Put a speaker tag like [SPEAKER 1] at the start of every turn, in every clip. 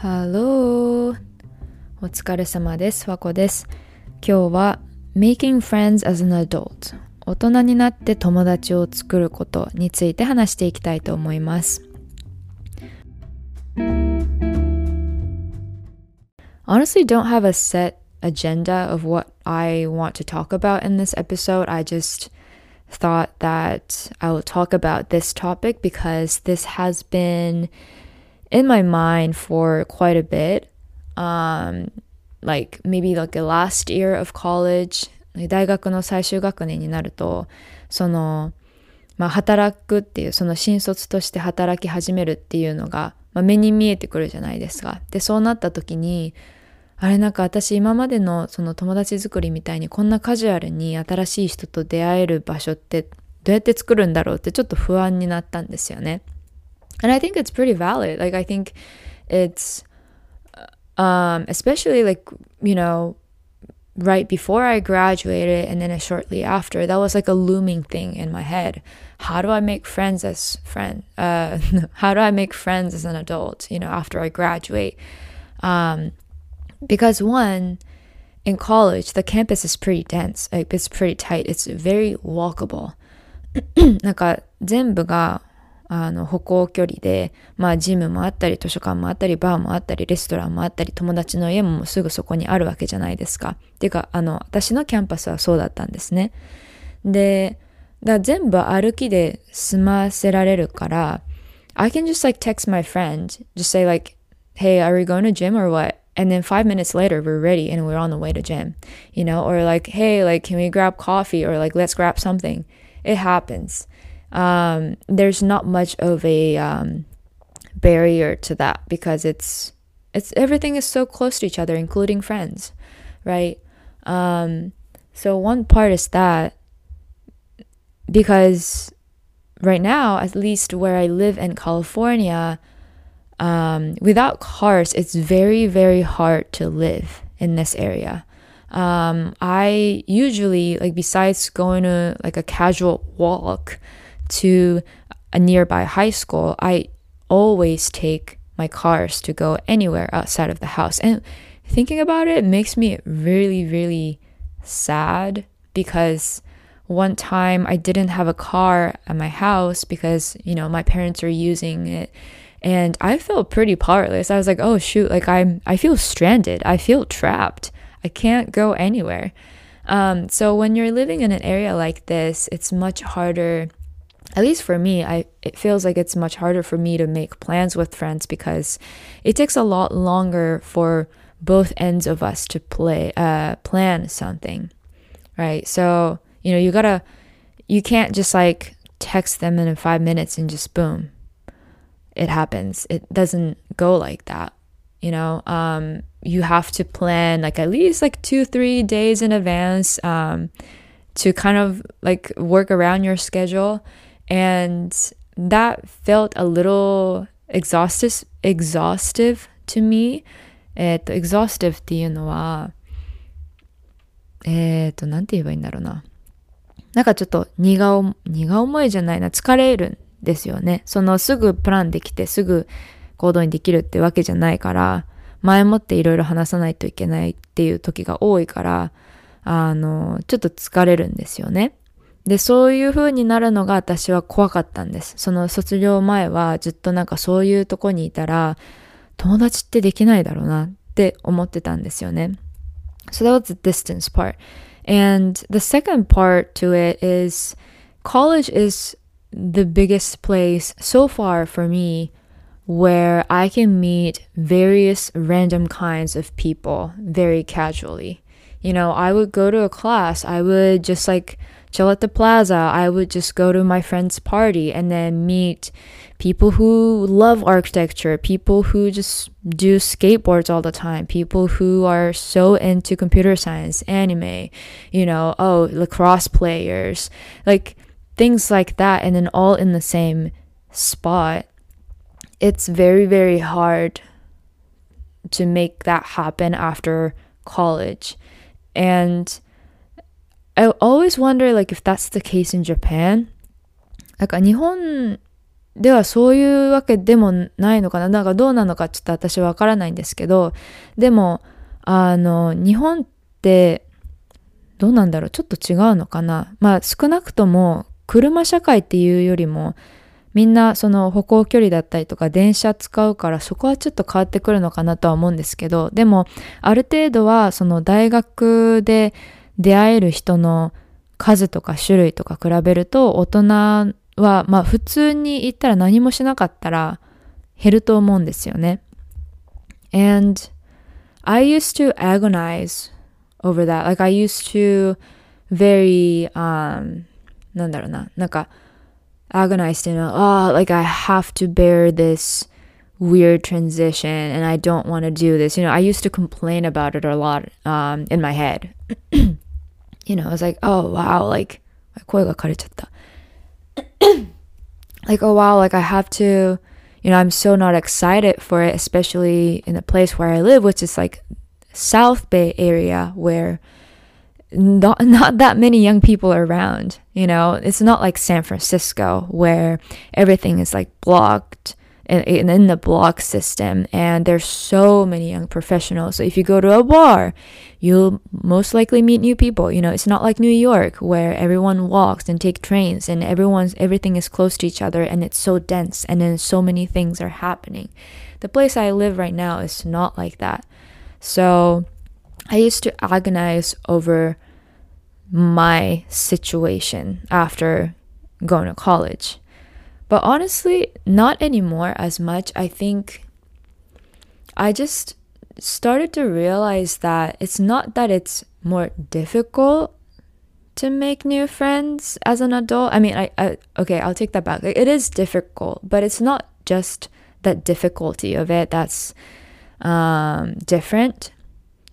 [SPEAKER 1] ハローお疲れ様です。わこです。今日は Making Friends as an Adult 大人になって友達を作ることについて話していきたいと思います。Honestly, don't have a set agenda of what I want to talk about in this episode. I just thought that I will talk about this topic because this has been in my mind for quite a bit. Um, like maybe like the last year of college 大学の最終学年になるとそのまあ働くっていうその新卒として働き始めるっていうのが、まあ、目に見えてくるじゃないですかでそうなった時にあれなんか私今までのその友達作りみたいにこんなカジュアルに新しい人と出会える場所ってどうやって作るんだろうってちょっと不安になったんですよね。And I think it's pretty valid. Like I think it's um especially like, you know, right before I graduated and then shortly after, that was like a looming thing in my head. How do I make friends as friend? Uh, how do I make friends as an adult? You know, after I graduate, um, because one, in college, the campus is pretty dense. Like it's pretty tight. It's very walkable. なんか全部が あの歩行距離で、まあジムもあったり図書館もあったりバーもあったりレストランもあったり友達の家もすぐそこにあるわけじゃないですか。っていうかあの私のキャンパスはそうだったんですね。で、だ全部歩きで済ませられるから、I can just like text my friend, just say like, hey, are we going to gym or what? And then five minutes later, we're ready and we're on the way to gym, you know, or like, hey, like, can we grab coffee or like, let's grab something. It happens. Um, there's not much of a um, barrier to that because it's it's everything is so close to each other, including friends, right? Um, so one part is that because right now, at least where I live in California, um, without cars, it's very, very hard to live in this area. Um, I usually, like, besides going to like a casual walk to a nearby high school, I always take my cars to go anywhere outside of the house. And thinking about it, makes me really, really sad because one time I didn't have a car at my house because, you know, my parents were using it and I felt pretty powerless. I was like, "Oh shoot, like I'm I feel stranded. I feel trapped. I can't go anywhere." Um, so when you're living in an area like this, it's much harder at least for me, I it feels like it's much harder for me to make plans with friends because it takes a lot longer for both ends of us to play uh plan something. Right? So, you know, you got to you can't just like text them in 5 minutes and just boom. It happens. It doesn't go like that. You know, um you have to plan like at least like 2 3 days in advance um to kind of like work around your schedule and that felt a little exhaustive exhaustive to me. えっと exhaustive っていうのはえっとなんて言えばいいんだろうな。なんかちょっと荷がお荷が重いじゃないな。疲れるんですよね。そのすぐプランできてすぐ行動にできるってわけじゃないから前もっていろいろ話さないといけないっていう時が多いからあのちょっと疲れるんですよね。で、そういう風になるのが私は怖かったんです。その卒業前はずっとなんかそういうとこにいたら、友達ってできないだろうなって思ってたんですよね。So that was the distance part. And the second part to it is college is the biggest place so far for me where I can meet various random kinds of people very casually. You know, I would go to a class, I would just like chill at the plaza. I would just go to my friend's party and then meet people who love architecture, people who just do skateboards all the time, people who are so into computer science, anime, you know, oh, lacrosse players, like things like that, and then all in the same spot. It's very, very hard to make that happen after college. And I always wonder like if that's the case in Japan. なんか日本ではそういうわけでもないのかな。なんかどうなのかちょっと私はわからないんですけど、でも、あの、日本って、どうなんだろう。ちょっと違うのかな。まあ少なくとも車社会っていうよりもみんなその歩行距離だったりとか電車使うからそこはちょっと変わってくるのかなとは思うんですけど。でもある程度はその大学で出会える人の数とか種類とか比べると大人はまあ普通に言ったら何もしなかったら減ると思うんですよね。And I used to agonize over that. Like I used to very um なんだろうな、なんか agonized in a, oh, like I have to bear this weird transition and I don't want to do this. You know, I used to complain about it a lot um, in my head. you know, I was like, oh wow, like my koiga karechata. like, oh wow, like I have to, you know, I'm so not excited for it, especially in the place where I live, which is like South Bay area where not not that many young people are around, you know. It's not like San Francisco where everything is like blocked in, in the block system, and there's so many young professionals. So if you go to a bar, you'll most likely meet new people. You know, it's not like New York where everyone walks and take trains, and everyone's everything is close to each other, and it's so dense, and then so many things are happening. The place I live right now is not like that. So I used to agonize over my situation after going to college. But honestly, not anymore as much. I think I just started to realize that it's not that it's more difficult to make new friends as an adult. I mean, I, I okay, I'll take that back. It is difficult, but it's not just that difficulty of it that's um, different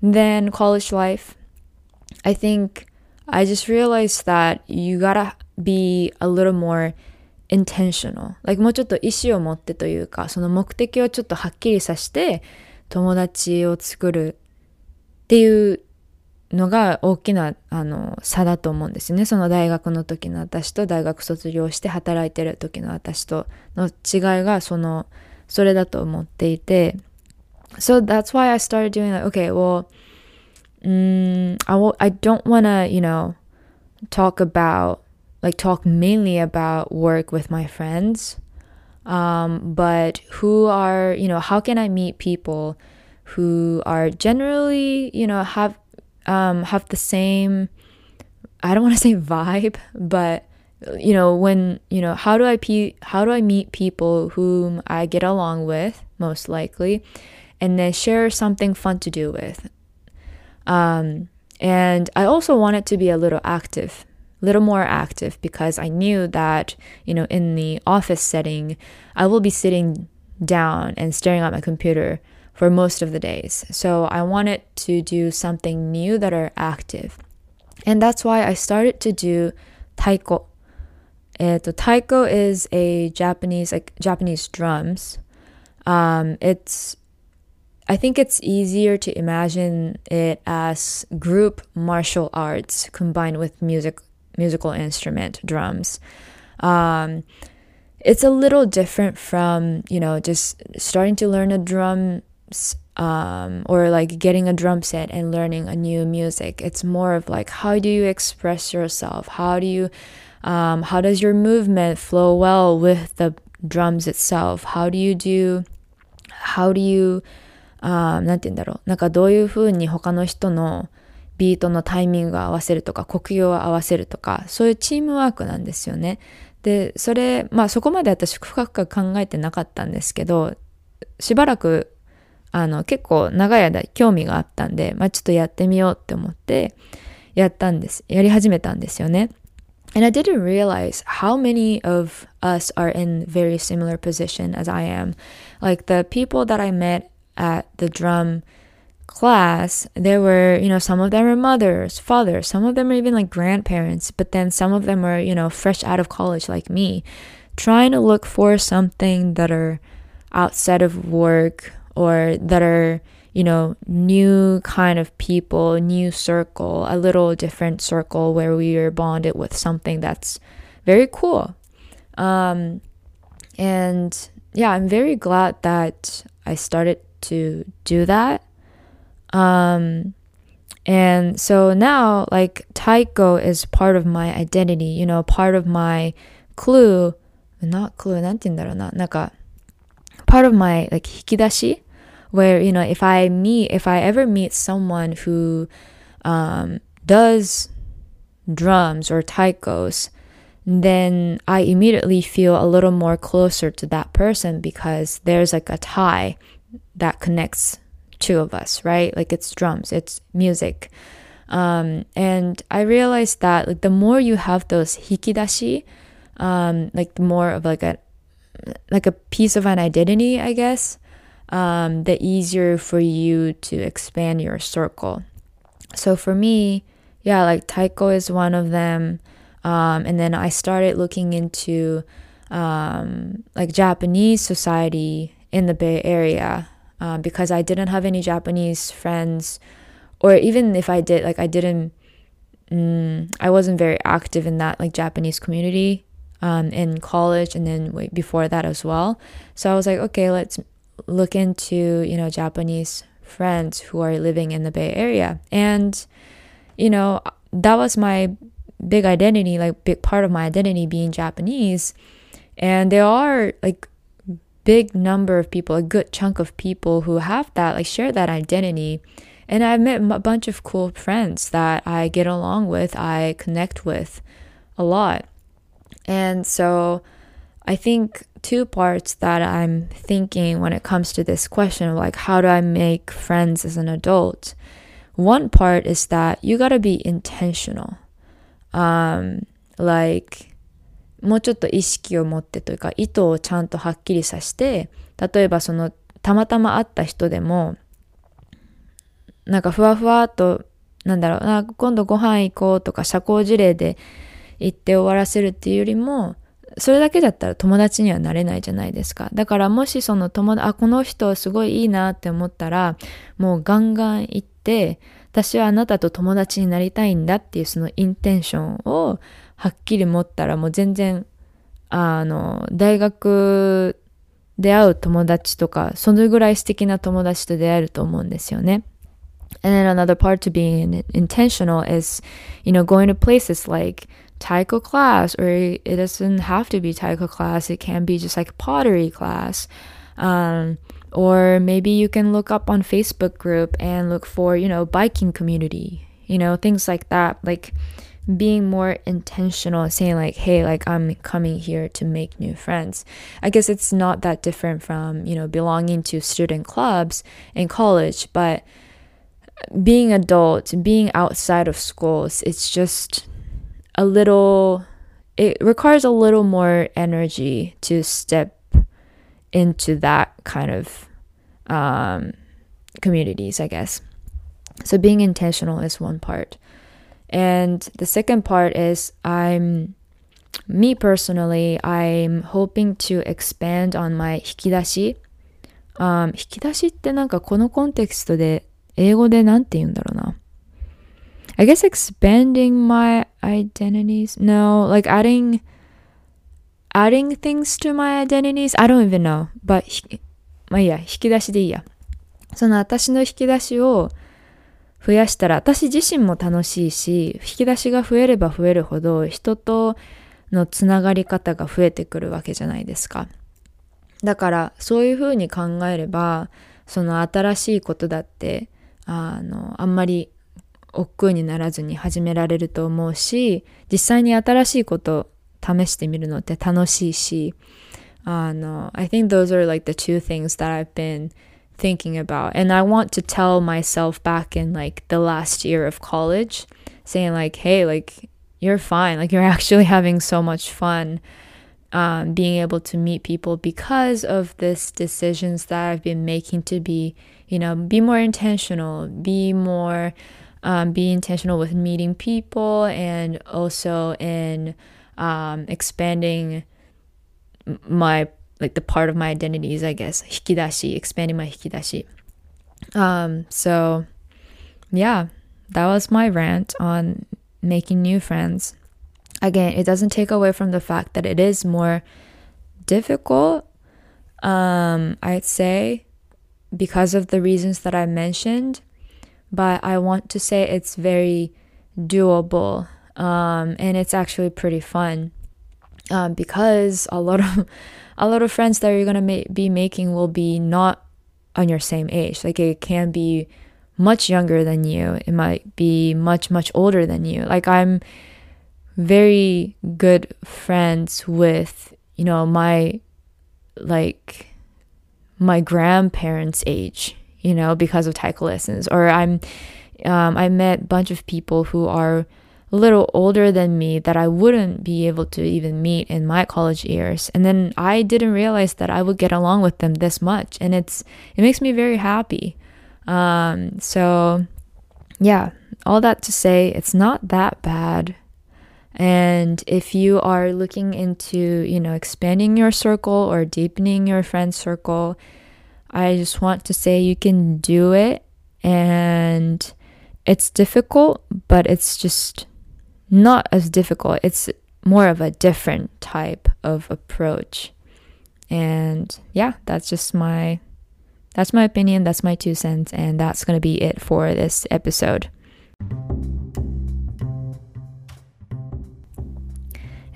[SPEAKER 1] than college life. I think I just realized that you gotta be a little more intentional. Like もうちょっと意思を持ってというか、その目的をちょっとはっきりさして友達を作るっていうのが大きなあの差だと思うんですよね。その大学の時の私と大学卒業して働いてる時の私との違いがそのそれだと思っていて、so that's why I started doing like, okay, well, mm, I will, I don't want to, you know, talk about like talk mainly about work with my friends. Um, but who are, you know, how can I meet people who are generally, you know, have um, have the same I don't want to say vibe, but you know, when, you know, how do I pe- how do I meet people whom I get along with most likely? and then share something fun to do with. Um, and I also want it to be a little active, little more active because I knew that, you know, in the office setting, I will be sitting down and staring at my computer for most of the days. So I wanted to do something new that are active. And that's why I started to do taiko. taiko is a Japanese like Japanese drums. Um, it's I think it's easier to imagine it as group martial arts combined with music, musical instrument, drums. Um, it's a little different from you know just starting to learn a drum um, or like getting a drum set and learning a new music. It's more of like how do you express yourself? How do you um, how does your movement flow well with the drums itself? How do you do how do you あなんて言うんだろう。なんかどういう風に他の人の ビートのタイミングを合わせるとか、呼吸を合わせるとか、そういうチームワークなんですよね。で、それ、まあそこまで私深く考えてなかったんですけど、しばらく、あの、結構長い間興味があったんで、まあちょっとやってみようって思って、やったんです。やり始めたんですよね。And I didn't realize how many of us are in very similar position as I am. Like the people that I met at the drum class, there were, you know, some of them were mothers, fathers, some of them are even like grandparents, but then some of them are, you know, fresh out of college like me, trying to look for something that are outside of work or that are, you know, new kind of people, new circle, a little different circle where we are bonded with something that's very cool. Um, And yeah, I'm very glad that I started to do that. Um, and so now, like, taiko is part of my identity, you know, part of my clue, not clue, なんて言うんだろうな、なんか、part of my, like, 引き出し where, you know, if I meet, if I ever meet someone who um, does drums or taikos, then I immediately feel a little more closer to that person because there's like a tie that connects two of us, right? Like it's drums, it's music. Um, and I realized that like the more you have those hikidashi, um, like the more of like a like a piece of an identity, I guess, um, the easier for you to expand your circle. So for me, yeah, like taiko is one of them. Um, and then I started looking into um, like Japanese society in the Bay Area um, because I didn't have any Japanese friends, or even if I did, like I didn't, mm, I wasn't very active in that like Japanese community um, in college and then wait, before that as well. So I was like, okay, let's look into you know Japanese friends who are living in the Bay Area, and you know that was my big identity, like big part of my identity being Japanese. And there are like big number of people, a good chunk of people who have that, like share that identity. And I've met a bunch of cool friends that I get along with, I connect with a lot. And so I think two parts that I'm thinking when it comes to this question of like, how do I make friends as an adult? One part is that you gotta be intentional um, like もうちょっと意識を持ってというか意図をちゃんとはっきりさして例えばそのたまたま会った人でもなんかふわふわっとなんだろうな今度ご飯行こうとか社交辞令で行って終わらせるっていうよりもそれだけだったら友達にはなれないじゃないですか。だからもしその友達、あ、この人すごいいいなって思ったら、もうガンガン行って、私はあなたと友達になりたいんだっていうそのインテンションをはっきり持ったらもう全然、あの、大学で会う友達とか、そのぐらい素敵な友達と出会えると思うんですよね。And then another part to being intentional is, you know, going to places like taiko class, or it doesn't have to be taiko class. It can be just like pottery class. Um, or maybe you can look up on Facebook group and look for, you know, biking community, you know, things like that. Like being more intentional, saying like, hey, like I'm coming here to make new friends. I guess it's not that different from, you know, belonging to student clubs in college, but being adult, being outside of schools, it's just a little it requires a little more energy to step into that kind of um, communities, I guess. So being intentional is one part. And the second part is I'm me personally, I'm hoping to expand on my 引き出し。Um, 引き出しってなんかこのコンテクストで英語でなんて言うんだろうな。I guess expanding my identities. No, like adding adding things to my identities? I don't even know. But まあいいや、引き出しでいいや。その私の引き出しを 増やしたら私自身も楽しいし、引き出しが増えれば増えるほど人とのつながり方が増えてくるわけじゃないですか。だからそういうふうに考えれば、その新しいことだって、あの、あんまり億劫にならずに始められると思うし、実際に新しいこと試してみるのって楽しいし、あの、I think those are like the two things that I've been thinking about. And I want to tell myself back in like the last year of college, saying like, hey, like, you're fine. Like, you're actually having so much fun. Um, being able to meet people because of this decisions that I've been making to be, you know, be more intentional, be more, um, be intentional with meeting people and also in um, expanding my like the part of my identity is, I guess. Hikidashi, expanding my hikidashi. Um, so yeah, that was my rant on making new friends. Again, it doesn't take away from the fact that it is more difficult, um, I'd say, because of the reasons that I mentioned. But I want to say it's very doable um, and it's actually pretty fun um, because a lot of a lot of friends that you're gonna ma- be making will be not on your same age. Like it can be much younger than you. It might be much much older than you. Like I'm very good friends with you know my like my grandparents' age. You know because of taiko lessons, or I'm um, I met a bunch of people who are little older than me that I wouldn't be able to even meet in my college years. And then I didn't realize that I would get along with them this much. And it's it makes me very happy. Um, so yeah, all that to say it's not that bad. And if you are looking into, you know, expanding your circle or deepening your friend circle, I just want to say you can do it and it's difficult, but it's just not as difficult. It's more of a different type of approach. And yeah, that's just my that's my opinion, that's my two cents and that's going to be it for this episode.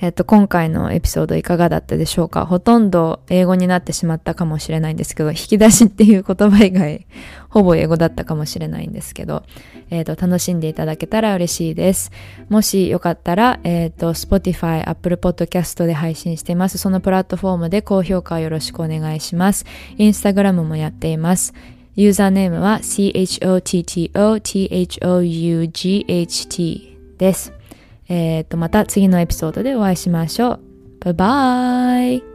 [SPEAKER 1] えっと、今回のエピソードいかがだったでしょうか？ほとんど英語になってしまったかもしれないんですけど、引き出しっていう言葉以外、ほぼ英語だったかもしれないんですけど、えっ、と、楽しんでいただけたら嬉しいです。もしよかったら、えっ、と、Spotify、Apple Podcast で配信しています。そのプラットフォームで高評価よろしくお願いします。Instagram もやっています。ユーザーネームは CHOTTOTHOUGHT です。えっ、と、また次のエピソードでお会いしましょう。バイバーイ